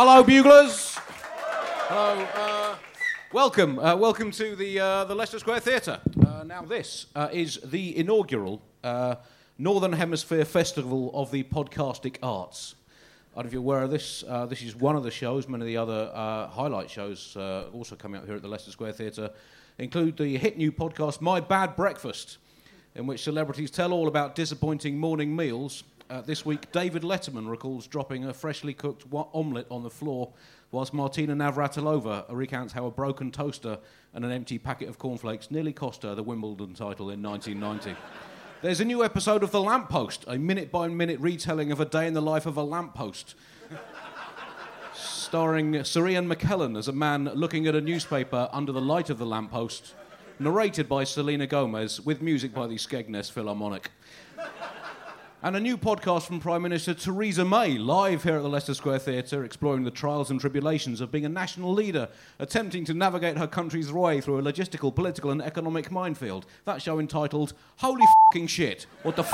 Hello, buglers. Hello. Uh, welcome. Uh, welcome to the uh, the Leicester Square Theatre. Uh, now, this uh, is the inaugural uh, Northern Hemisphere Festival of the Podcastic Arts. I don't know if you're aware of this. This is one of the shows. Many of the other highlight shows also coming up here at the Leicester Square Theatre include the hit new podcast My Bad Breakfast, in which celebrities tell all about disappointing morning meals. Uh, this week, David Letterman recalls dropping a freshly cooked wa- omelette on the floor, whilst Martina Navratilova recounts how a broken toaster and an empty packet of cornflakes nearly cost her the Wimbledon title in 1990. There's a new episode of The Lamppost, a minute by minute retelling of a day in the life of a lamppost. Starring Sir Ian McKellen as a man looking at a newspaper under the light of the lamppost, narrated by Selena Gomez, with music by the Skegness Philharmonic. And a new podcast from Prime Minister Theresa May, live here at the Leicester Square Theatre, exploring the trials and tribulations of being a national leader, attempting to navigate her country's way through a logistical, political, and economic minefield. That show entitled Holy Fucking Shit, What the F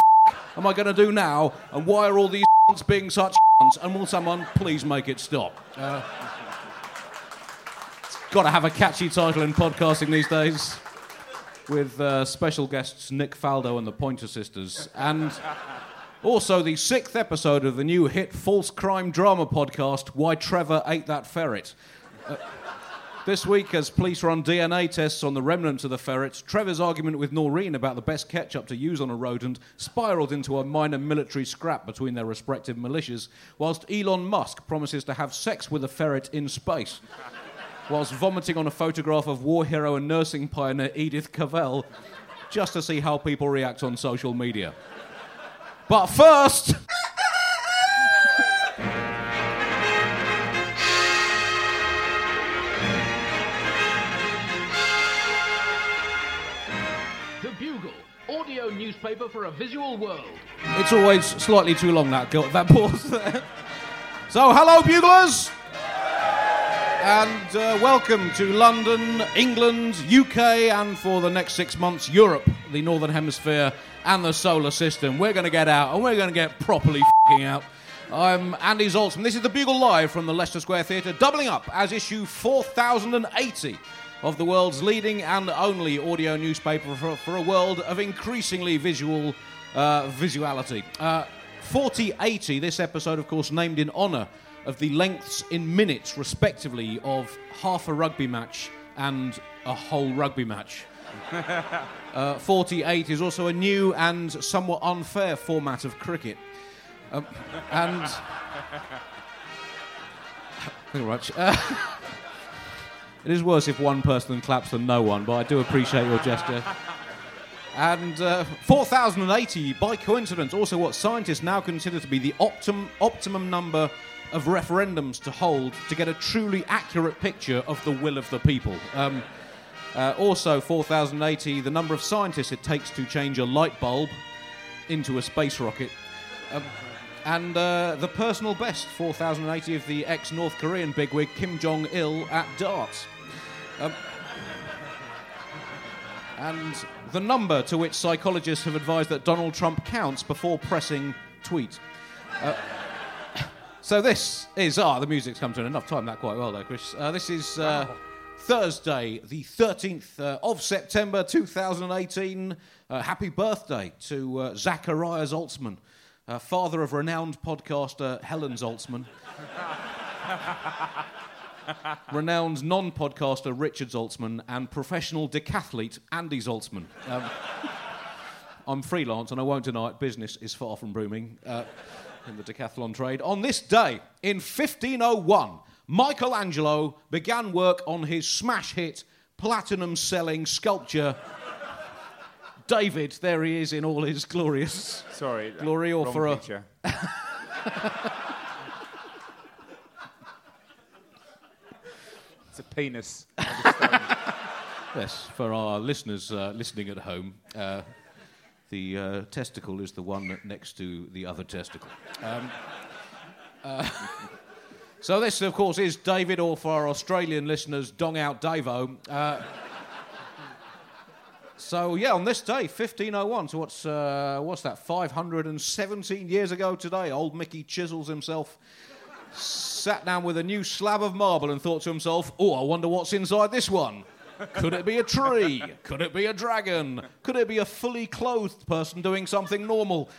am I going to do now? And why are all these being such And will someone please make it stop? Uh, Got to have a catchy title in podcasting these days. With uh, special guests Nick Faldo and the Pointer Sisters. And also the sixth episode of the new hit false crime drama podcast, Why Trevor Ate That Ferret. Uh, this week, as police run DNA tests on the remnants of the ferret, Trevor's argument with Noreen about the best ketchup to use on a rodent spiraled into a minor military scrap between their respective militias, whilst Elon Musk promises to have sex with a ferret in space, whilst vomiting on a photograph of war hero and nursing pioneer Edith Cavell, just to see how people react on social media. But first. The Bugle, audio newspaper for a visual world. It's always slightly too long, that, that pause there. So, hello, buglers! And uh, welcome to London, England, UK, and for the next six months, Europe, the Northern Hemisphere, and the solar system. We're going to get out, and we're going to get properly fing out. I'm Andy Zaltzman. This is the Bugle Live from the Leicester Square Theatre, doubling up as issue 4080 of the world's leading and only audio newspaper for, for a world of increasingly visual uh, visuality. Uh, 4080, this episode, of course, named in honour of the lengths in minutes, respectively, of half a rugby match and a whole rugby match. Uh, 48 is also a new and somewhat unfair format of cricket. Um, and. Thank you very much. Uh, it is worse if one person claps than no one, but I do appreciate your gesture. And uh, 4,080, by coincidence, also what scientists now consider to be the optim- optimum number of referendums to hold to get a truly accurate picture of the will of the people. Um, uh, also, 4,080, the number of scientists it takes to change a light bulb into a space rocket. Um, and uh, the personal best, 4,080, of the ex North Korean bigwig Kim Jong il at darts. Um, and the number to which psychologists have advised that Donald Trump counts before pressing tweet. Uh, so this is ah, the music's come to an enough time that quite well though, Chris. Uh, this is uh, Thursday, the 13th uh, of September 2018. Uh, happy birthday to uh, Zachariah Zaltzman, uh, father of renowned podcaster Helen Zaltzman. renowned non-podcaster Richard Zaltzman and professional decathlete Andy Zaltzman. Um, I'm freelance and I won't deny it, business is far from booming uh, in the decathlon trade. On this day, in 1501, Michelangelo began work on his smash hit, platinum selling sculpture. David, there he is in all his glorious Sorry. glory, or for a picture. it's a penis. Yes, for our listeners uh, listening at home, uh, the uh, testicle is the one next to the other testicle. Um, uh, so this, of course, is David, or for our Australian listeners, Dong Out Davo. Uh, so yeah, on this day, 1501. So what's uh, what's that? 517 years ago today, old Mickey Chisels himself sat down with a new slab of marble and thought to himself, oh, I wonder what's inside this one. Could it be a tree? Could it be a dragon? Could it be a fully clothed person doing something normal?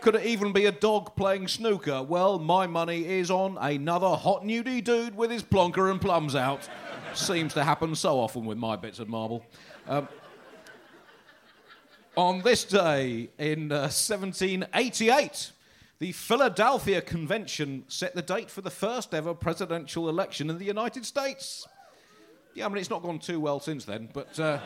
Could it even be a dog playing snooker? Well, my money is on another hot nudie dude with his plonker and plums out. Seems to happen so often with my bits of marble. Um, on this day in uh, 1788, the Philadelphia Convention set the date for the first ever presidential election in the United States. Yeah, I mean, it's not gone too well since then, but. Uh,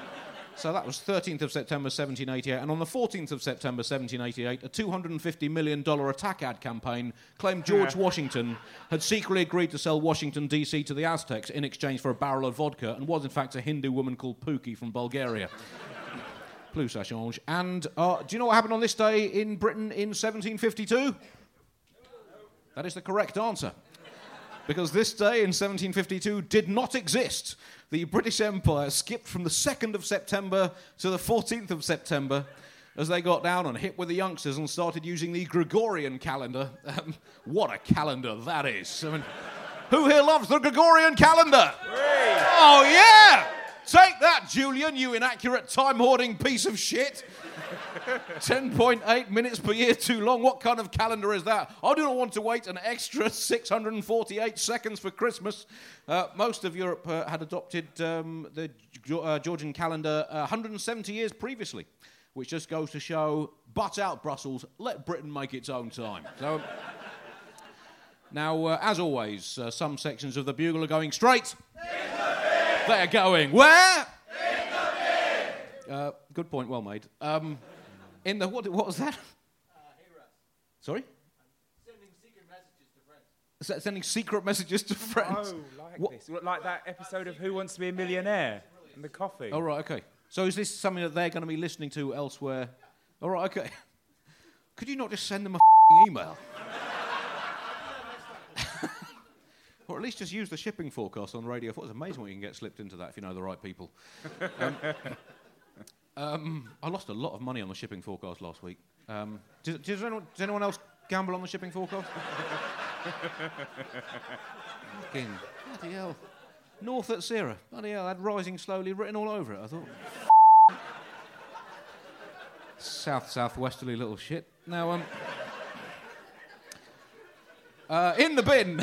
so that was 13th of September 1788, and on the 14th of September 1788, a $250 million attack ad campaign claimed George Washington had secretly agreed to sell Washington, D.C. to the Aztecs in exchange for a barrel of vodka, and was in fact a Hindu woman called Pookie from Bulgaria. Plus ça change. And uh, do you know what happened on this day in Britain in 1752? That is the correct answer. Because this day in 1752 did not exist. The British Empire skipped from the 2nd of September to the 14th of September as they got down and hit with the youngsters and started using the Gregorian calendar. Um, what a calendar that is. I mean, who here loves the Gregorian calendar? Oh, yeah! Take that, Julian, you inaccurate time hoarding piece of shit. 10.8 minutes per year too long. What kind of calendar is that? I do not want to wait an extra 648 seconds for Christmas. Uh, most of Europe uh, had adopted um, the uh, Georgian calendar uh, 170 years previously, which just goes to show butt out Brussels, let Britain make its own time. So. Now, uh, as always, uh, some sections of the bugle are going straight. They're going where? Uh, good point, well made. Um, in the what? What was that? Sorry. S- Sending secret messages to friends. Oh, like What- this. Like that episode of Who Wants to Be a Millionaire and the coffee. All right, okay. So is this something that they're going to be listening to elsewhere? All right, okay. Could you not just send them a f***ing email? or at least just use the shipping forecast on Radio 4. It's amazing what you can get slipped into that if you know the right people. Um, um, I lost a lot of money on the shipping forecast last week. Um, does, does, anyone, does anyone else gamble on the shipping forecast? Fucking bloody hell. North Utsire. Bloody hell, had rising slowly written all over it. I thought. South southwesterly little shit. Now, um. Uh, in the bin.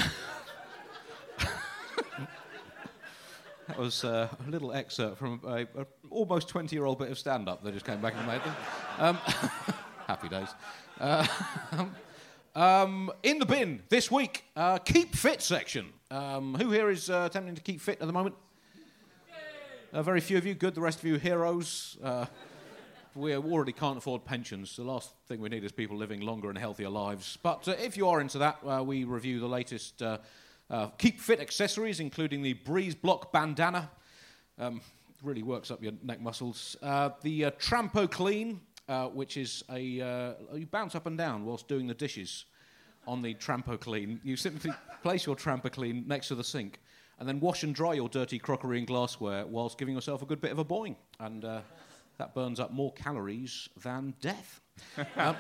that was uh, a little excerpt from a, a almost 20 year old bit of stand up that just came back and made them. Um, happy days. Uh, um, in the bin this week, uh, keep fit section. Um, who here is uh, attempting to keep fit at the moment? Uh, very few of you. Good. The rest of you, heroes. Uh, we already can't afford pensions. The last thing we need is people living longer and healthier lives. But uh, if you are into that, we review the latest keep fit accessories, including the Breeze Block bandana. Um, really works up your neck muscles. Uh, the uh, Trampo Clean, uh, which is a uh, you bounce up and down whilst doing the dishes on the Trampo Clean. You simply place your Trampo Clean next to the sink and then wash and dry your dirty crockery and glassware whilst giving yourself a good bit of a boing. And uh, that burns up more calories than death. Um,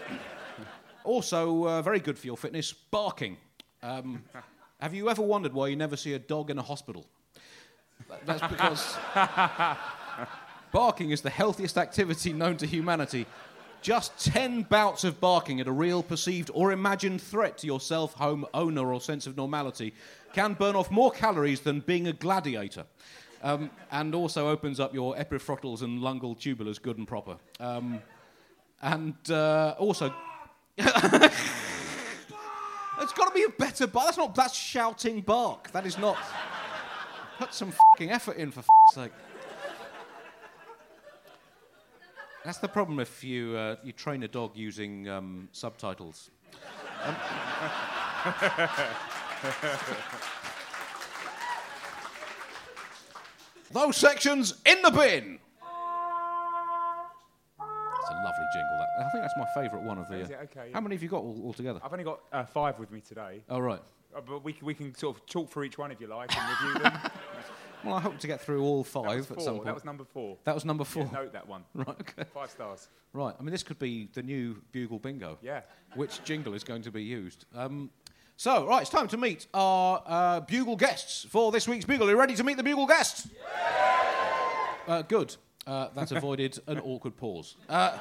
also, uh, very good for your fitness, barking. Um, have you ever wondered why you never see a dog in a hospital? That- That's because barking is the healthiest activity known to humanity. Just 10 bouts of barking at a real, perceived, or imagined threat to yourself, home, owner, or sense of normality can burn off more calories than being a gladiator. Um, and also opens up your epiphroctals and lungal tubulars good and proper. Um, and uh, also. It's got to be a better bark. That's not. That's shouting bark. That is not. Put some fucking effort in for fuck's sake. That's the problem if you uh, you train a dog using um, subtitles. Um, Those sections in the bin. That's a lovely jingle. That I think that's my favourite one of the. Uh. Okay, yeah. How many have you got all, together? I've only got uh, five with me today, Oh right. Uh, but we can, we can sort of talk for each one if you like and review them. Well, I hope to get through all five at some point. That was number four. That was number four. Yeah, note that one. Right. Okay. Five stars. Right. I mean, this could be the new bugle bingo. Yeah. Which jingle is going to be used? Um, So, right, it's time to meet our uh, Bugle guests for this week's Bugle. Are you ready to meet the Bugle guests? Uh, good. Uh, that's avoided an awkward pause. Uh,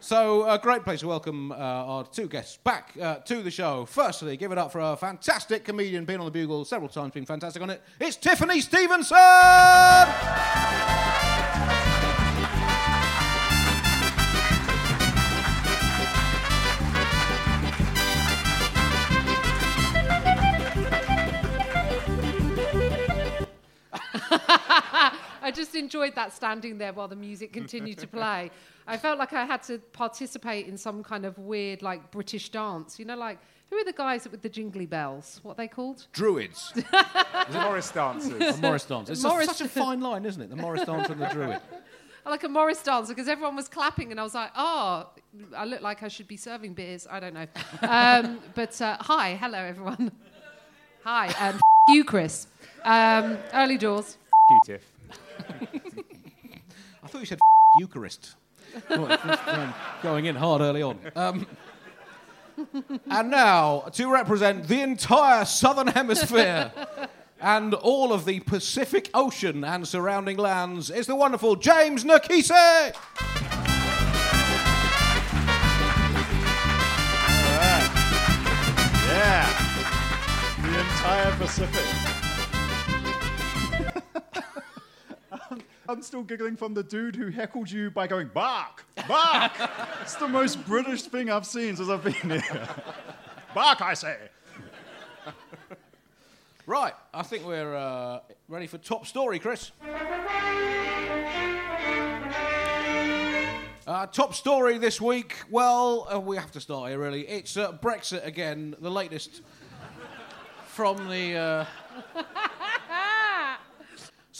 so, a great place to welcome uh, our two guests back uh, to the show. Firstly, give it up for a fantastic comedian, been on the Bugle several times, been fantastic on it. It's Tiffany Stevenson! I just enjoyed that standing there while the music continued to play. I felt like I had to participate in some kind of weird, like British dance. You know, like who are the guys with the jingly bells? What are they called? Druids. Morris dancers. Morris dance. It's Morris- such a fine line, isn't it? The Morris dance and the Druid. I like a Morris dancer because everyone was clapping, and I was like, oh, I look like I should be serving beers. I don't know. Um, but uh, hi, hello everyone. Hi, and f- you, Chris. Um, early doors. Q-Tiff. I thought you said Eucharist. Going- um, in hard early on. Um, and now, to represent the entire southern hemisphere and all of the Pacific Ocean and surrounding lands, is the wonderful James Nokise. Yeah. The entire Pacific. I'm still giggling from the dude who heckled you by going, bark, bark. it's the most British thing I've seen since I've been here. bark, I say. Right, I think we're uh, ready for top story, Chris. Uh, top story this week. Well, uh, we have to start here, really. It's uh, Brexit again, the latest from the.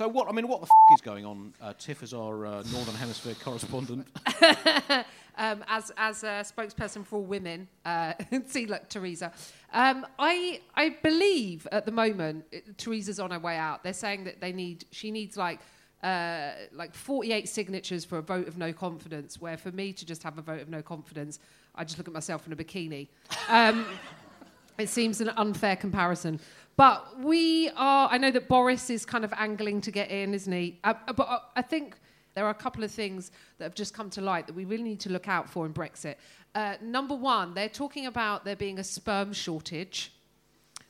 So what? I mean, what the f- is going on? Uh, Tiff is our uh, Northern Hemisphere correspondent. um, as as a spokesperson for all women. Uh, see, look, Teresa. Um, I I believe at the moment uh, Teresa's on her way out. They're saying that they need she needs like. Uh, like 48 signatures for a vote of no confidence, where for me to just have a vote of no confidence, I just look at myself in a bikini. Um, it seems an unfair comparison. But we are, I know that Boris is kind of angling to get in, isn't he? Uh, but uh, I think there are a couple of things that have just come to light that we really need to look out for in Brexit. Uh, number one, they're talking about there being a sperm shortage.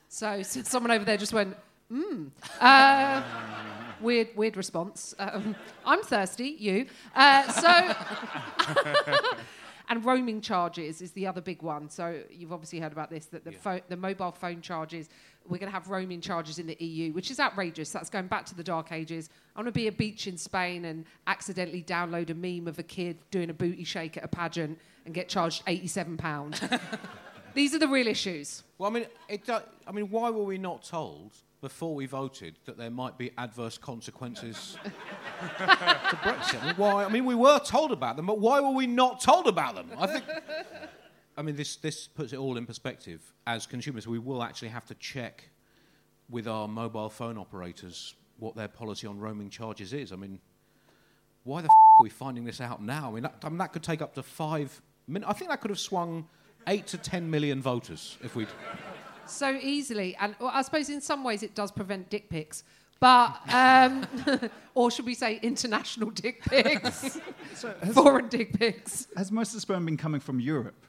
So, so someone over there just went, hmm. Uh, weird, weird response. Um, I'm thirsty, you. Uh, so. And roaming charges is the other big one. So you've obviously heard about this that the, pho- the mobile phone charges, we're going to have roaming charges in the EU, which is outrageous. That's going back to the dark ages. I want to be a beach in Spain and accidentally download a meme of a kid doing a booty shake at a pageant and get charged £87. These are the real issues. Well, I mean, it, do- I mean, why were we not told before we voted that there might be adverse consequences to Brexit? Why? I mean, we were told about them, but why were we not told about them? I think. I mean, this this puts it all in perspective. As consumers, we will actually have to check with our mobile phone operators what their policy on roaming charges is. I mean, why the f- are we finding this out now? I mean, that, I mean, that could take up to five. minutes. I think that could have swung eight to ten million voters if we'd. so easily. And well, I suppose in some ways it does prevent dick pics. But, um, or should we say international dick pics? So has, Foreign dick pics. has most of the sperm been coming from Europe?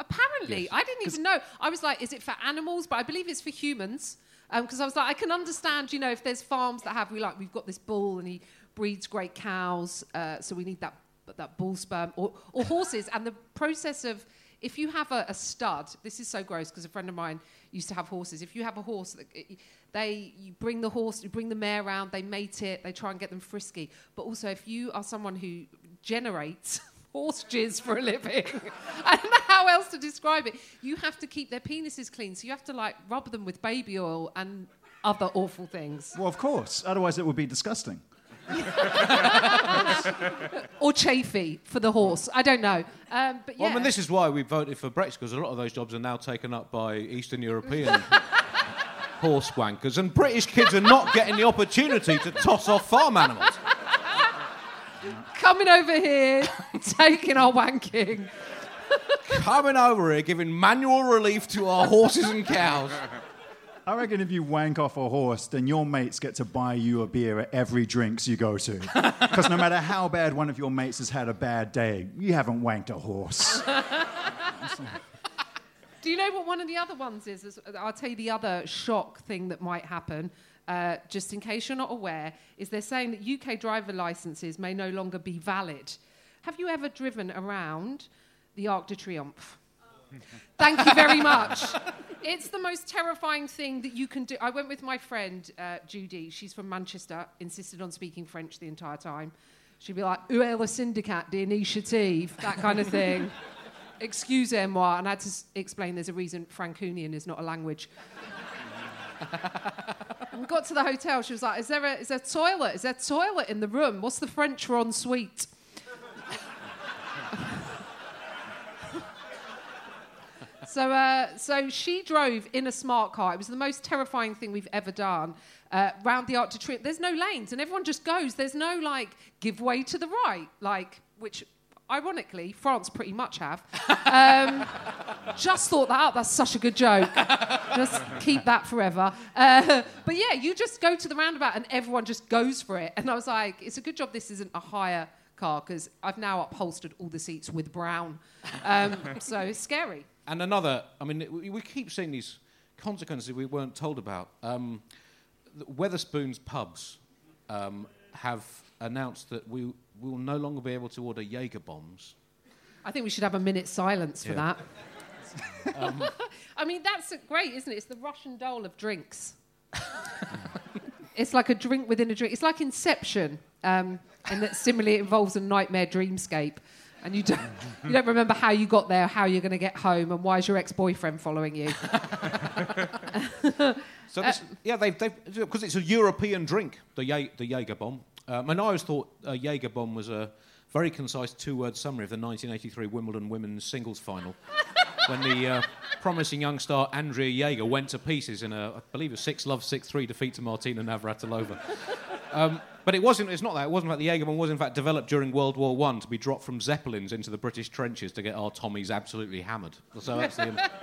Apparently, I didn't even know. I was like, is it for animals? But I believe it's for humans. Because I was like, I can understand, you know, if there's farms that have, we like, we've got this bull and he breeds great cows, uh, so we need that, that bull sperm, or, or horses. And the process of, if you have a, a stud, this is so gross because a friend of mine used to have horses. If you have a horse, they you bring the horse, you bring the mare around, they mate it, they try and get them frisky. But also, if you are someone who generates horse jizz for a living, I don't know how else to describe it. You have to keep their penises clean, so you have to like rub them with baby oil and other awful things, Well, of course. Otherwise, it would be disgusting. or chafy for the horse. I don't know. Um, but yeah, Well, I mean, this is why we voted for Brexit because a lot of those jobs are now taken up by Eastern European horse wankers, and British kids are not getting the opportunity to toss off farm animals. Coming over here, taking our wanking. coming over here giving manual relief to our horses and cows. I reckon if you wank off a horse, then your mates get to buy you a beer at every drinks you go to. Because no matter how bad one of your mates has had a bad day, you haven't wanked a horse. Do you know what one of the other ones is? Is- I'll tell you the other shock thing that might happen, uh, just in case you're not aware, is they're saying that UK driver licenses may no longer be valid. Have you ever driven around the Arc de Triomphe? Thank you very much. It's the most terrifying thing that you can do. I went with my friend uh, Judy. She's from Manchester. Insisted on speaking French the entire time. She'd be like, "Où est le syndicat d'initiative?" That kind of thing. Excusez-moi, and I had to s- explain there's a reason Franconian is not a language. we got to the hotel. She was like, "Is there a is there a toilet? Is there a toilet in the room? What's the French for suite?" So, uh, so she drove in a smart car. It was the most terrifying thing we've ever done. Uh, round the Arc de Triomphe, there's no lanes, and everyone just goes. There's no like give way to the right, like which, ironically, France pretty much have. Um, just thought that up. That's such a good joke. just keep that forever. Uh, but yeah, you just go to the roundabout, and everyone just goes for it. And I was like, it's a good job this isn't a higher car because I've now upholstered all the seats with brown. Um, so it's scary. And another, I mean, we, we keep seeing these consequences we weren't told about. Um, the Wetherspoons pubs um, have announced that we will no longer be able to order Jaeger bombs. I think we should have a minute's silence for Yeah. that. I mean, that's great, isn't it? It's the Russian doll of drinks. it's like a drink within a drink. It's like Inception, um, and that similarly it involves a nightmare dreamscape. And you don't, you don't remember how you got there, how you're going to get home, and why is your ex boyfriend following you? So this, yeah, they've because it's a European drink, the Jae- the Jaeger bomb. Um, and I always thought a Jaeger bomb was a very concise two-word summary of the 1983 Wimbledon women's singles final, when the uh, promising young star Andrea Jaeger went to pieces in a, I believe, a six-love six-three defeat to Martina Navratilova. Um, but it wasn't. It's not that. It wasn't that the Jaeger bomb was in fact developed during World War One to be dropped from zeppelins into the British trenches to get our Tommies absolutely hammered. So that's the.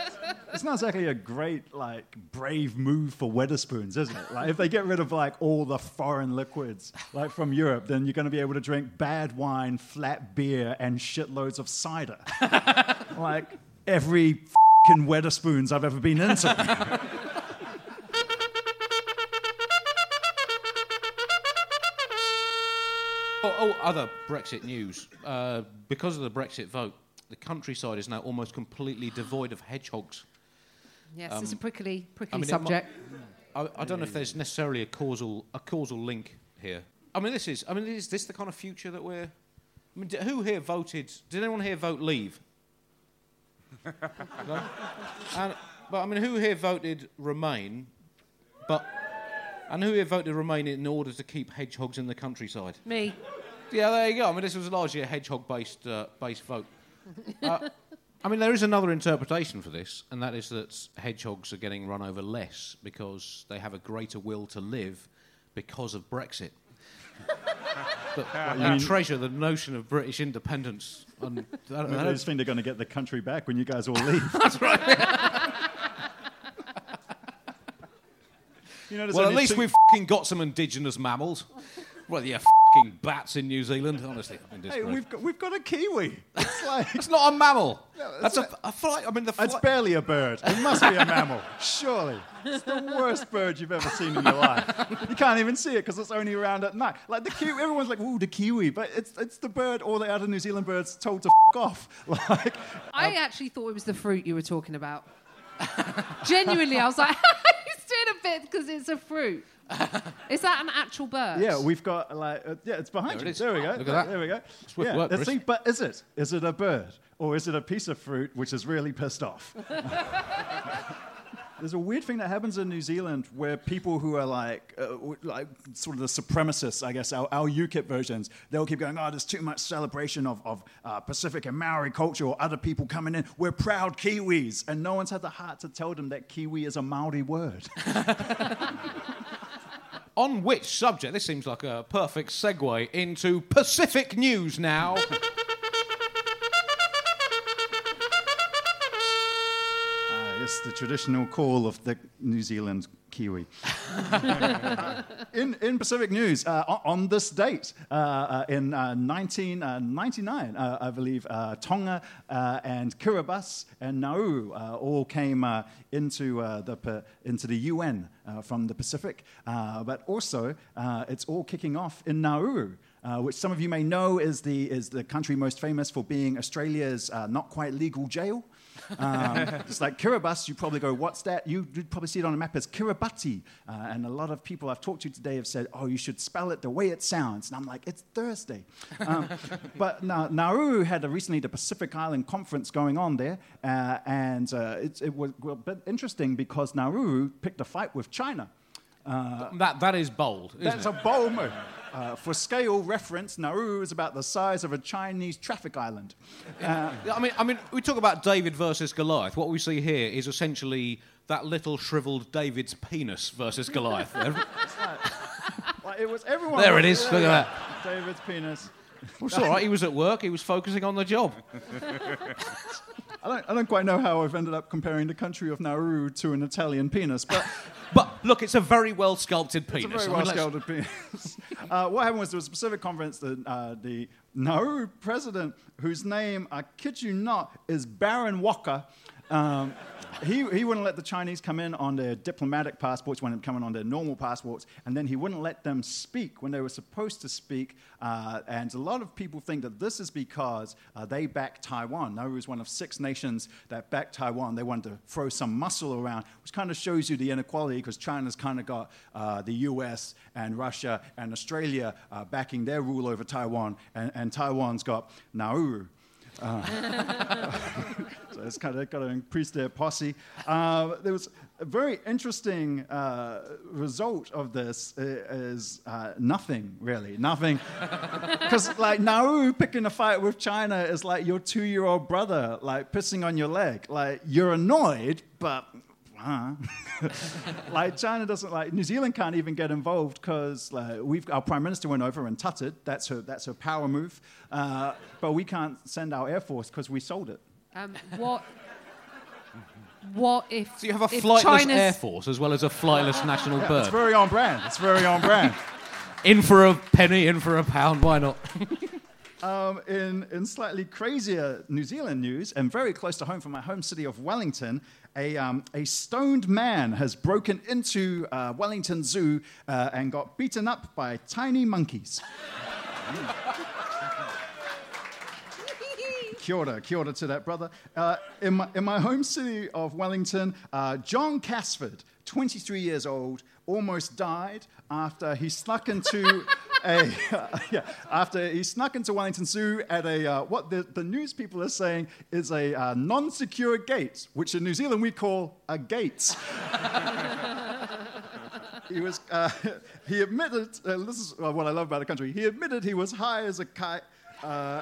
It's not exactly a great, like, brave move for Wetherspoons, is it? Like, if they get rid of, like, all the foreign liquids, like, from Europe, then you're going to be able to drink bad wine, flat beer, and shitloads of cider. like, every fing Wetherspoons I've ever been into. other Brexit news. Uh, because of the Brexit vote, the countryside is now almost completely devoid of hedgehogs. Yes, it's a prickly, prickly Um, I mean, subject. I, I don't know if there's necessarily a causal a causal link here. I mean, this is. I mean, is this the kind of future that we're? I mean, d- who here voted? Did anyone here vote leave? no? And, but I mean, who here voted remain? But and who here voted remain in order to keep hedgehogs in the countryside? Me. Yeah, there you go. I mean, this was largely a hedgehog-based uh, based vote. Uh, I mean, there is another interpretation for this, and that is that hedgehogs are getting run over less because they have a greater will to live because of Brexit. but I treasure the notion of British independence. And, I don't Maybe know. they just think they're going to get the country back when you guys all leave. That's right. You know, well, at least two- we've got some indigenous mammals. Well, yeah, fing bats in New Zealand. Honestly, fucking Hey, disgrace. we've got, we've got a kiwi. It's like. It's not a mammal. that's that's a, a fly. I mean, the It's barely a bird. It must be a mammal, surely. It's the worst bird you've ever seen in your life. You can't even see it because it's only around at night. Like the kiwi, everyone's like, "Ooh, the kiwi," but it's it's the bird all the other New Zealand birds told to f- off. Like, I um, actually thought it was the fruit you were talking about. Genuinely, I was like, he's doing a bit because it's a fruit. Is that an actual bird? yeah, we've got like, uh, yeah, it's behind There you. it is. There we go. Look at that. There we go. Swift yeah, work, let's Chris. see. But is it? Is it a bird or is it a piece of fruit which is really pissed off? There's a weird thing that happens in New Zealand where people who are like, uh, like sort of the supremacists, I guess, our, our UKIP versions, they'll keep going, oh, there's too much celebration of, of uh, Pacific and Maori culture or other people coming in. We're proud Kiwis. And no one's had the heart to tell them that Kiwi is a Maori word. On which subject? This seems like a perfect segue into Pacific news now. The traditional call of the New Zealand Kiwi. in, in Pacific News, uh, on, this date, uh, uh, in uh, 1999, uh, I believe, uh, Tonga uh, and Kiribati and Nauru uh, all came uh, into, uh, the, into the UN uh, from the Pacific. Uh, but also, uh, it's all kicking off in Nauru. Uh, which some of you may know is the, is the country most famous for being Australia's uh, not quite legal jail. Um, it's like Kiribati, you probably go, what's that? You, would probably see it on a map as Kiribati. Uh, and a lot of people I've talked to today have said, oh, you should spell it the way it sounds. And I'm like, it's Thursday. Um, but now, Nauru had a, recently the Pacific Island Conference going on there. Uh, and uh, it, it was a bit interesting because Nauru picked a fight with China. That, that is bold, That's it? a bold move. Uh, for scale reference, Nauru is about the size of a Chinese traffic island. Yeah, I mean, I mean, we talk about David versus Goliath. What we see here is essentially that little shriveled David's penis versus Goliath. Like, it was everyone. There it is. look at that. David's penis. it's all right. He was at work. He was focusing on the job. I don't, I don't quite know how I've ended up comparing the country of Nauru to an Italian penis, but But look, it's a very well sculpted penis. it's a very well mean, penis. uh, what happened was there was a specific conference that uh, the Nauru president, whose name, I kid you not, is Baron Waqa. Um, he, he wouldn't let the Chinese come in on their diplomatic passports, wanted them coming on their normal passports, and then he wouldn't let them speak when they were supposed to speak. Uh, and a lot of people think that this is because uh, they back Taiwan. Nauru is one of six nations that back Taiwan. They wanted to throw some muscle around, which kind of shows you the inequality because China's kind of got uh, the US and Russia and Australia uh, backing their rule over Taiwan, and, and Taiwan's got Nauru. So it's kind of got to increase their posse. Uh, there was a very interesting uh, result of this is uh, nothing really, nothing. Because like Nauru picking a fight with China is like your two-year-old brother like pissing on your leg. Like you're annoyed, but. Uh, like China doesn't like New Zealand can't even get involved because like, we've our prime minister went over and tutted. That's her that's her power move. Uh, but we can't send our air force because we sold it. Um, what? What if? So you have a if flightless China's- air force as well as a flightless national It's bird. It's very on brand. It's very on brand. In for a penny, in for a pound. Why not? Um, in, in slightly crazier New Zealand news, and very close to home from my home city of Wellington, a, um, a stoned man has broken into uh, Wellington Zoo uh, and got beaten up by tiny monkeys. Kia ora, kia ora to that brother. Uh, in, my, in my home city of Wellington, uh, John Casford, 23 years old, almost died after he snuck into a yeah, after he snuck into Wellington Zoo at a uh, what the, the news people are saying is a uh, non-secure gate, which in New Zealand we call a gate. he was uh, he admitted uh, this is uh, what I love about the country. He admitted he was high as a kite. Uh,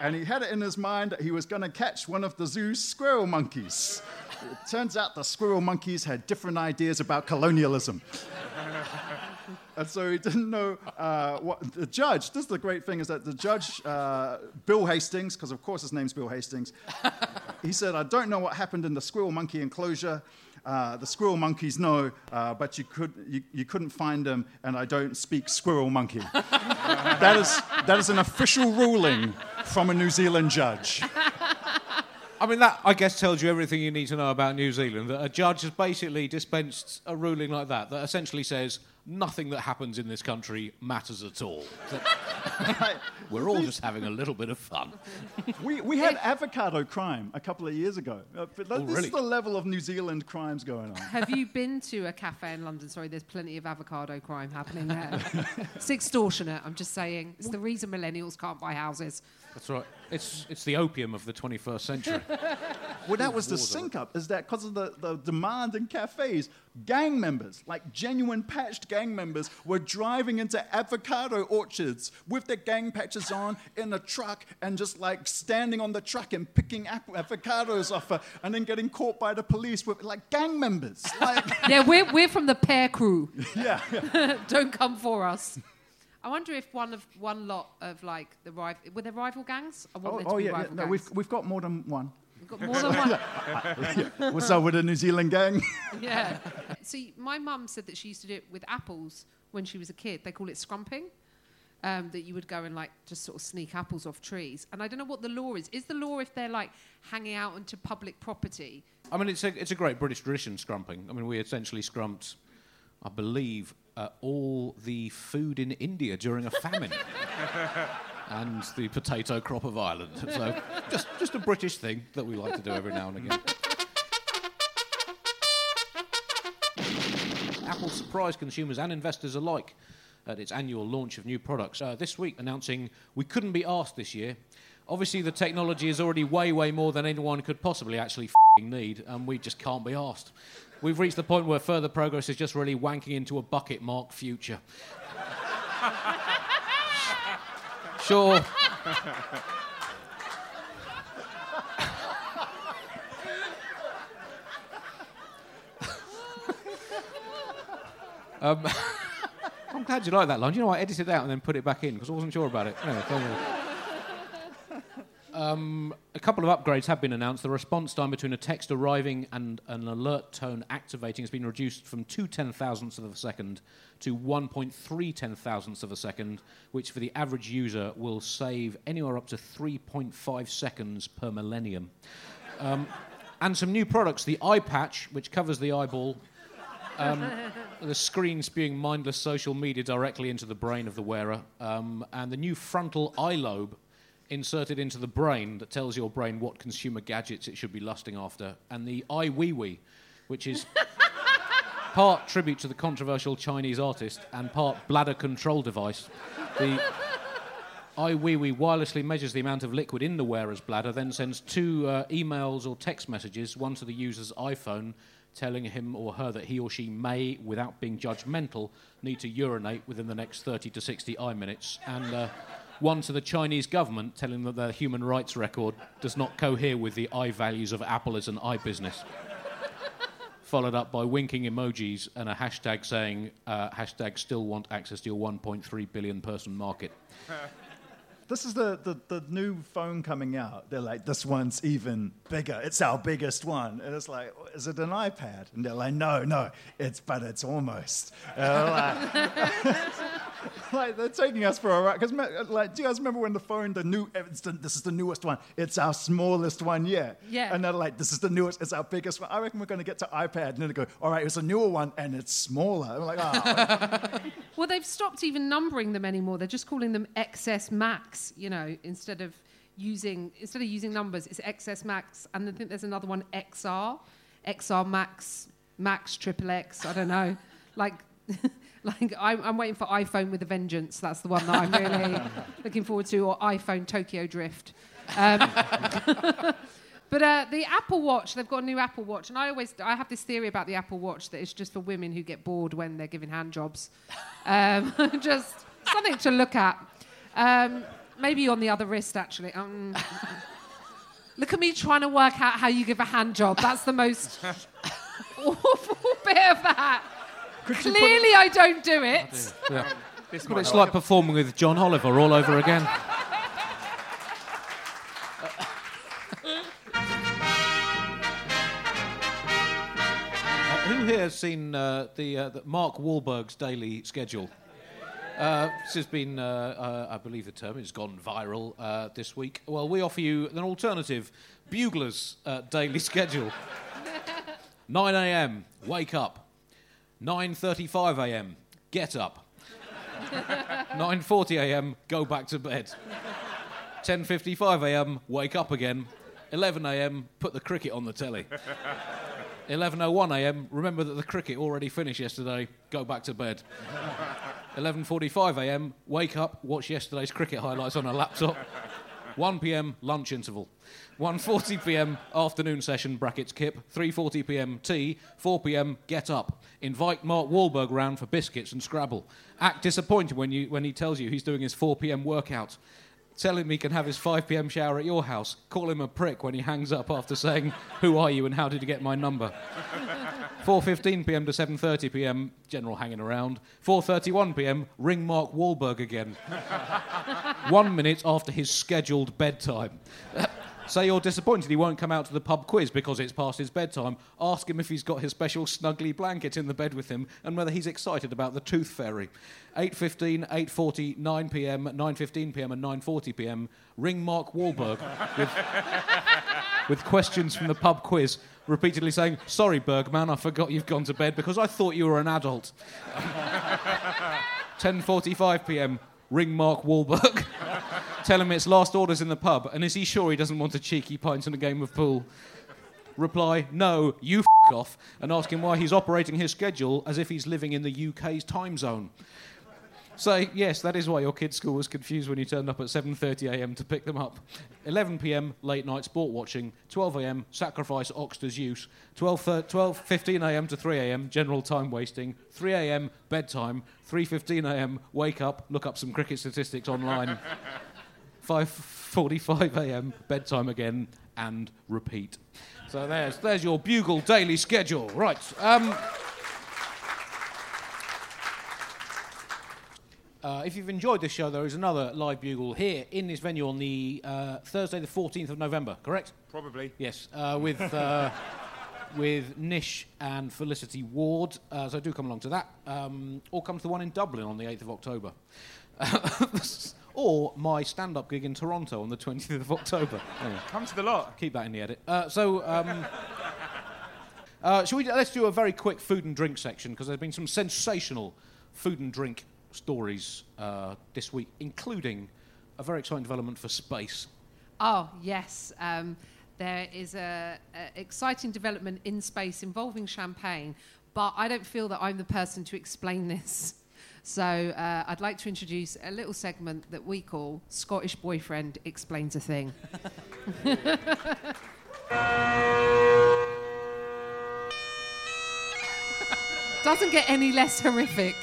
and he had it in his mind that he was going to catch one of the zoo's squirrel monkeys. It turns out the squirrel monkeys had different ideas about colonialism. And so he didn't know uh, what the judge. This is the great thing is that the judge, uh, Bill Hastings, because of course his name's Bill Hastings, he said, "I don't know what happened in the squirrel monkey enclosure. Uh, the squirrel monkeys know, uh, but you could you, you couldn't find them, and I don't speak squirrel monkey." that is that is an official ruling from a New Zealand judge. I mean, that I guess tells you everything you need to know about New Zealand. That a judge has basically dispensed a ruling like that that essentially says nothing that happens in this country matters at all. We're all just having a little bit of fun. We, we had avocado crime a couple of years ago. Uh, but this really? is the level of New Zealand crimes going on. Have you been to a cafe in London? Sorry, there's plenty of avocado crime happening there. it's extortionate. I'm just saying. It's the reason millennials can't buy houses. That's right. It's, it's the opium of the 21st century. Well, that was the sync up, is that because of the, the demand in cafes, gang members, like genuine patched gang members, were driving into avocado orchards with their gang patches on in a truck and just like standing on the truck and picking ap- avocados off her and then getting caught by the police with like gang members. Like, Yeah, we're, we're from the pair crew. yeah, yeah. Don't come for us. I wonder if one of one lot of like the rival were there rival gangs? I want Oh, there to oh, be yeah, yeah. rival No, gangs. we've, we've got more than one. We've got more than one. What's up with the New Zealand gang? yeah. See, my mum said that she used to do it with apples when she was a kid. They call it scrumping. Um, that you would go and like just sort of sneak apples off trees. And I don't know what the law is. Is the law if they're like hanging out onto public property? I mean, it's a, it's a great British tradition, scrumping. I mean, we essentially scrumped, I believe, uh, all the food in India during a famine. and the potato crop of Ireland. So, just, just a British thing that we like to do every now and again. Apple surprised consumers and investors alike at its annual launch of new products. Uh, this week, announcing we couldn't be asked this year. Obviously, the technology is already way, way more than anyone could possibly actually f***ing need, and we just can't be asked. We've reached the point where further progress is just really wanking into a bucket mark future. sure. um, I'm glad you like that line. You know, I edited it out and then put it back in because I wasn't sure about it. Anyway. Um, a couple of upgrades have been announced. The response time between a text arriving and an alert tone activating has been reduced from two ten thousandths of a second to 1.3 ten thousandths of a second, which for the average user will save anywhere up to 3.5 seconds per millennium. Um, and some new products the eye patch, which covers the eyeball, um, the screen spewing mindless social media directly into the brain of the wearer, um, and the new frontal eye lobe inserted into the brain that tells your brain what consumer gadgets it should be lusting after, and the eye wee wee, which is part tribute to the controversial Chinese artist and part bladder control device. The wee wee wirelessly measures the amount of liquid in the wearer's bladder, then sends two uh, emails or text messages, one to the user's iPhone telling him or her that he or she may, without being judgmental, need to urinate within the next 30 to 60 eye minutes, and uh, one to the Chinese government telling them that their human rights record does not cohere with the eye values of Apple as an eye business. Followed up by winking emojis and a hashtag saying, uh, hashtag still want access to your 1.3 billion person market. This is the, the, the new phone coming out. They're like, this one's even bigger. It's our biggest one. And it's like, is it an iPad? And they're like, no, no, it's but it's almost. Like, like, they're taking us for a ride. Because like, do you guys remember when the phone, the new, eh, it's the, this is the newest one. It's our smallest one yet. Yeah. And they're like, this is the newest. It's our biggest one. I reckon we're going to get to iPad, and then they go, all right, it's a newer one, and it's smaller. I'm like, oh. Well, they've stopped even numbering them anymore. They're just calling them XS Max, you know, instead of using instead of using numbers, it's XS Max, and I think there's another one XR, XR Max, Max Triple X. I don't know, like. Like I'm, I'm waiting for iPhone with a vengeance. That's the one that I'm really looking forward to, or iPhone Tokyo Drift. Um, But uh, the Apple Watch, they've got a new Apple Watch, and I always I have this theory about the Apple Watch that it's just for women who get bored when they're giving hand jobs. Um, just something to look at. Um, maybe on the other wrist, actually. Um, look at me trying to work out how you give a hand job. That's the most awful bit of that. Clearly, I don't do it. Yeah. This Well, it's not- like performing with John Oliver all over again. Uh, who here has seen uh, the, uh, the Mark Wahlberg's daily schedule? Uh, this has been, uh, uh, I believe the term has gone viral uh, this week. Well, we offer you an alternative Bugler's uh, daily schedule. 9 a.m. Wake up. 9:35 a.m. Get up. 9:40 a.m. Go back to bed. 10:55 a.m. Wake up again. 11 a.m. Put the cricket on the telly. 11:01 a.m. Remember that the cricket already finished yesterday. Go back to bed. 11:45 a.m. Wake up. Watch yesterday's cricket highlights on a laptop. 1 p.m. lunch interval. 1:40 p.m. afternoon session brackets kip. 3:40 p.m. tea. 4 p.m. get up. Invite Mark Wahlberg round for biscuits and Scrabble. Act disappointed when you when he tells you he's doing his 4 p.m. workout. Tell him he can have his 5 p.m. shower at your house. Call him a prick when he hangs up after saying, "Who are you and how did you get my number?" 4:15 p.m. to 7:30 p.m. General hanging around. 4:31 p.m. Ring Mark Wahlberg again. One minute after his scheduled bedtime. Say you're disappointed he won't come out to the pub quiz because it's past his bedtime. Ask him if he's got his special snuggly blanket in the bed with him and whether he's excited about the tooth fairy. 8.15, 8.40, 9pm, 9.15pm and 9.40pm. Ring Mark Wahlberg with, with questions from the pub quiz, repeatedly saying, Sorry, Bergman, I forgot you've gone to bed because I thought you were an adult. 10.45pm. Ring Mark Wahlberg. Tell him it's last orders in the pub, and is he sure he doesn't want a cheeky pint and a game of pool? Reply, no, you f off, and ask him why he's operating his schedule as if he's living in the UK's time zone. Say, yes, that is why your kid's school was confused when you turned up at 7.30am to pick them up. 11pm, late night sport watching. 12am, sacrifice Oxter's use. 12.15am to 3am, general time wasting. 3am, bedtime. 3.15am, wake up, look up some cricket statistics online. 5.45am, bedtime again, and repeat. So there's, there's your Bugle daily schedule. Right. Um, Uh, if you've enjoyed this show, there is another live bugle here in this venue on the uh, Thursday, the 14th of November, correct? Probably. Yes, uh, with, uh, with Nish and Felicity Ward. Uh, so do come along to that. Um, or come to the one in Dublin on the 8th of October. or my stand up gig in Toronto on the 20th of October. Anyway, Come to the lot. keep that in the edit. Uh, so. Um, uh, shall we, let's do a very quick food and drink section because there's been some sensational food and drink stories uh, this week, including a very exciting development for space. Oh, yes. Um, there is a, a exciting development in space involving champagne, but I don't feel that I'm the person to explain this. So uh, I'd like to introduce a little segment that we call Scottish Boyfriend Explains a Thing. Doesn't get any less horrific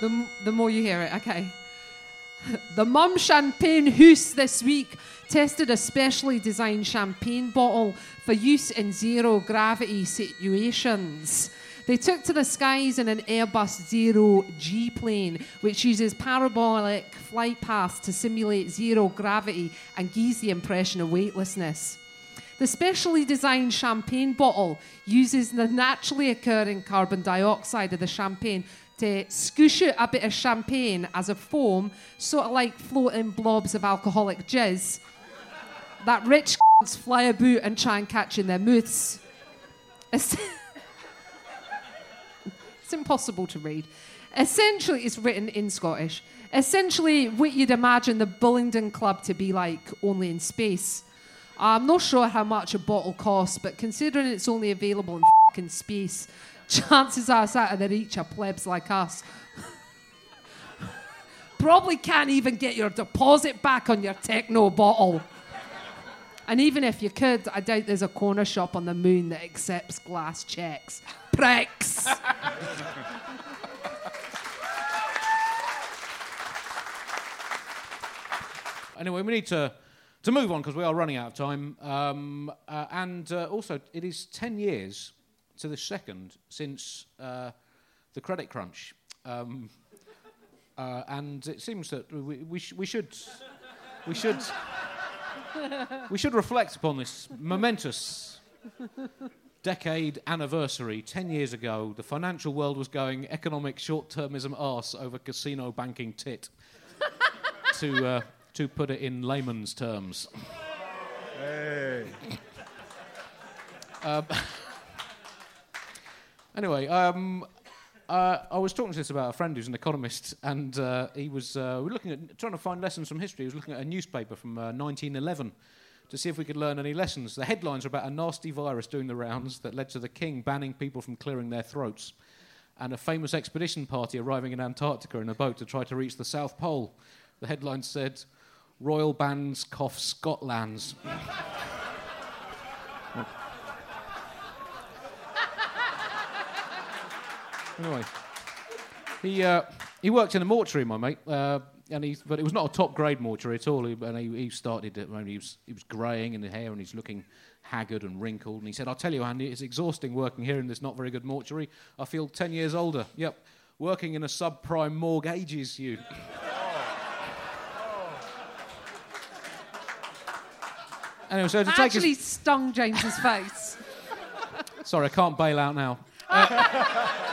the, the more you hear it. Okay. The Mumm Champagne House this week tested a specially designed champagne bottle for use in zero gravity situations. They took to the skies in an Airbus Zero G plane, which uses parabolic flight paths to simulate zero gravity and gives the impression of weightlessness. The specially designed champagne bottle uses the naturally occurring carbon dioxide of the champagne to scoosh out a bit of champagne as a foam, sort of like floating blobs of alcoholic jizz that rich fly about and try and catch in their mouths. It's, it's impossible to read. Essentially, it's written in Scottish. Essentially, what you'd imagine the Bullingdon Club to be like, only in space. I'm not sure how much a bottle costs, but considering it's only available in fucking space, chances are it's out of the reach of plebs like us. Probably can't even get your deposit back on your techno bottle. And even if you could, I doubt there's a corner shop on the moon that accepts glass checks. Pricks! Anyway, we need to, to move on because we are running out of time. Um, uh, and uh, also, it is 10 years to the second since uh, the credit crunch. Um, uh, and it seems that we, we, sh- we should. We should. We should reflect upon this momentous decade anniversary. Ten years ago, the financial world was going economic short-termism arse over casino banking tit. to uh, to put it in layman's terms. Um, anyway, um, uh, I was talking to this about a friend who's an economist, and uh, he was uh, we were looking at trying to find lessons from history. He was looking at a newspaper from uh, 1911 to see if we could learn any lessons. The headlines are about a nasty virus doing the rounds that led to the king banning people from clearing their throats, and a famous expedition party arriving in Antarctica in a boat to try to reach the South Pole. The headline said, "Royal bans cough Scotland's." Anyway, he uh, he worked in a mortuary, my mate, uh, and he but it was not a top grade mortuary at all. He, and he, he started it when he was he was greying in the hair and he's looking haggard and wrinkled. And he said, "I'll tell you, Andy, it's exhausting working here in this not very good mortuary. I feel ten years older. Yep, working in a subprime morgue ages you." Anyway, so to That take us- actually stung James's face. Sorry, I can't bail out now.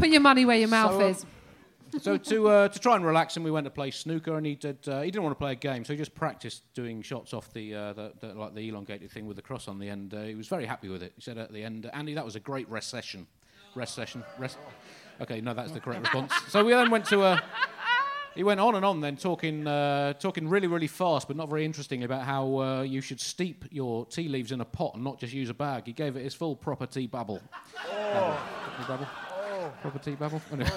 Put your money where your mouth So, um, is. So to uh, to try and relax him, we went to play snooker, and he did. Uh, he didn't want to play a game, so he just practiced doing shots off the, uh, the, the like the elongated thing with the cross on the end. Uh, he was very happy with it. He said at the end, Andy, that was a great rest session. Rest session. Rest. Okay, no, that's the correct response. So we then went to a. He went on and on then, talking, uh, talking really, really fast, but not very interesting about how uh, you should steep your tea leaves in a pot and not just use a bag. He gave it his full proper tea babble. Tea babble. Proper tea babble. Anyway.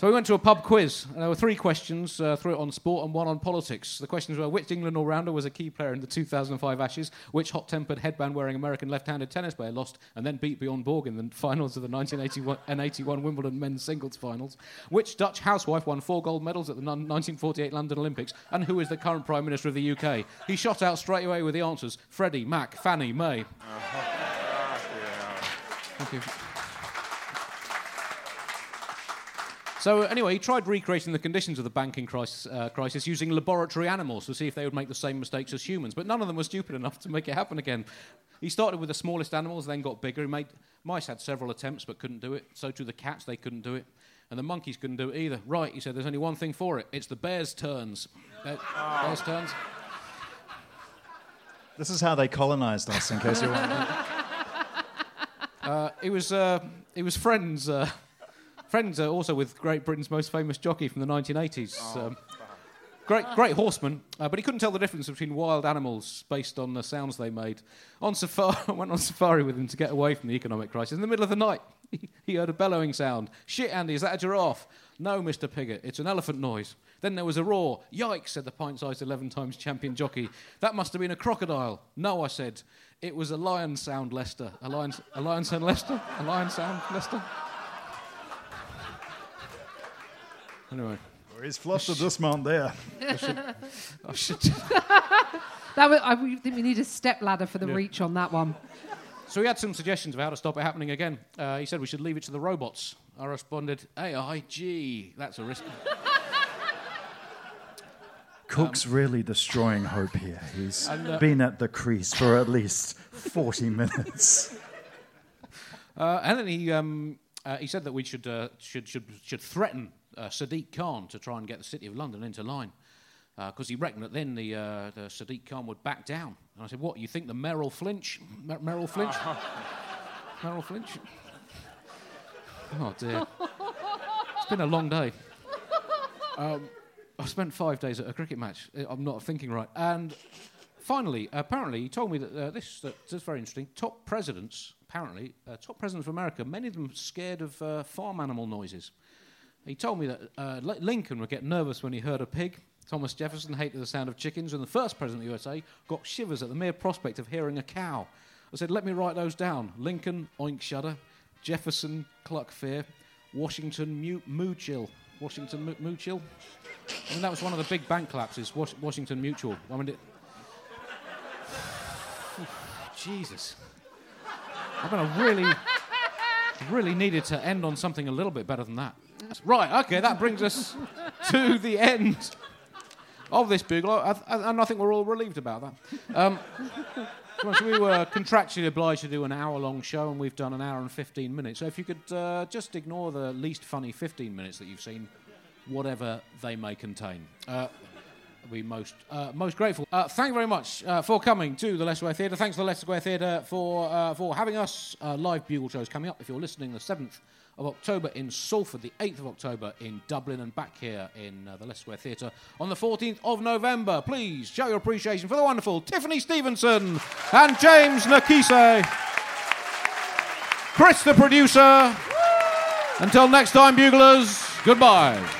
So we went to a pub quiz. and There were three questions, uh, three on sport and one on politics. The questions were which England all-rounder was a key player in the 2005 Ashes, which hot-tempered headband-wearing American left-handed tennis player lost and then beat Bjorn Borg in the finals of the 1981 and 81 Wimbledon men's singles finals, which Dutch housewife won four gold medals at the 1948 London Olympics, and who is the current Prime Minister of the UK. He shot out straight away with the answers, Freddie, Mac, Fanny, May. Thank you. So anyway, he tried recreating the conditions of the banking crisis, uh, crisis using laboratory animals to see if they would make the same mistakes as humans, but none of them were stupid enough to make it happen again. He started with the smallest animals, then got bigger. He made mice had several attempts but couldn't do it. So too the cats, they couldn't do it, and the monkeys couldn't do it either. Right, he said, there's only one thing for it. It's the bears' turns. Bear- Bears' turns. This is how they colonized us, in case you're wondering. Uh, it was uh, it was friends. Uh, friends uh, also with Great Britain's most famous jockey from the 1980s. um, great, great horseman, uh, but he couldn't tell the difference between wild animals based on the sounds they made. On safari, I went on safari with him to get away from the economic crisis. In the middle of the night, he, he heard a bellowing sound. Shit, Andy, is that a giraffe? No, Mr. Piggott, it's an elephant noise. Then there was a roar. Yikes, said the pint-sized 11 times champion jockey. That must have been a crocodile. No, I said. It was a lion sound, Lester. A lion, a lion sound, Lester? A lion sound, Lester? Anyway, He's flustered this man there. I should. That was, I we think we need a step ladder for the reach on that one. So he had some suggestions of how to stop it happening again. Uh, he said we should leave it to the robots. I responded, AIG, that's a risk. Cook's really destroying hope here. He's And, uh, been at the crease for at least 40 minutes. Uh, and then he, um, uh, he said that we should, uh, should, should, should threaten uh, Sadiq Khan to try and get the City of London into line. Because he reckoned that then the, uh, the Sadiq Khan would back down. And I said, What, you think the mayor will flinch? Mer- Merrill flinch? Merrill flinch? Oh, dear. It's been a long day. Um, I spent five days at a cricket match. I'm not thinking right. And finally, apparently, he told me that uh, this, that, this is very interesting. Top presidents, apparently, uh, top presidents of America, many of them scared of uh, farm animal noises. He told me that uh, Lincoln would get nervous when he heard a pig. Thomas Jefferson hated the sound of chickens, and the first president of the USA got shivers at the mere prospect of hearing a cow. I said, let me write those down. Lincoln, oink shudder. Jefferson, cluck fear. Washington, mute, moo chill. Washington, moo, moo chill. I mean, that was one of the big bank collapses, Was- Washington Mutual. I mean, it... Jesus. I mean, I really, really needed to end on something a little bit better than that. Right, okay, that brings us to the end of this bugle, and I think we're all relieved about that. Um, so we were contractually obliged to do an hour-long show, and we've done an hour and 15 minutes. So if you could uh, just ignore the least funny 15 minutes that you've seen, whatever they may contain. Uh, we most uh, most grateful. Uh, thank you very much uh, for coming to the Leicester Square Theatre. Thanks to the Leicester Square Theatre for uh, for having us. Uh, live bugle shows coming up. If you're listening, the seventh of October in Salford, the eighth of October in Dublin, and back here in uh, the Leicester Square Theatre on the fourteenth of November. Please show your appreciation for the wonderful Tiffany Stevenson and James Nokise. Chris, the producer. Until next time, buglers. Goodbye.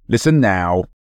Listen now.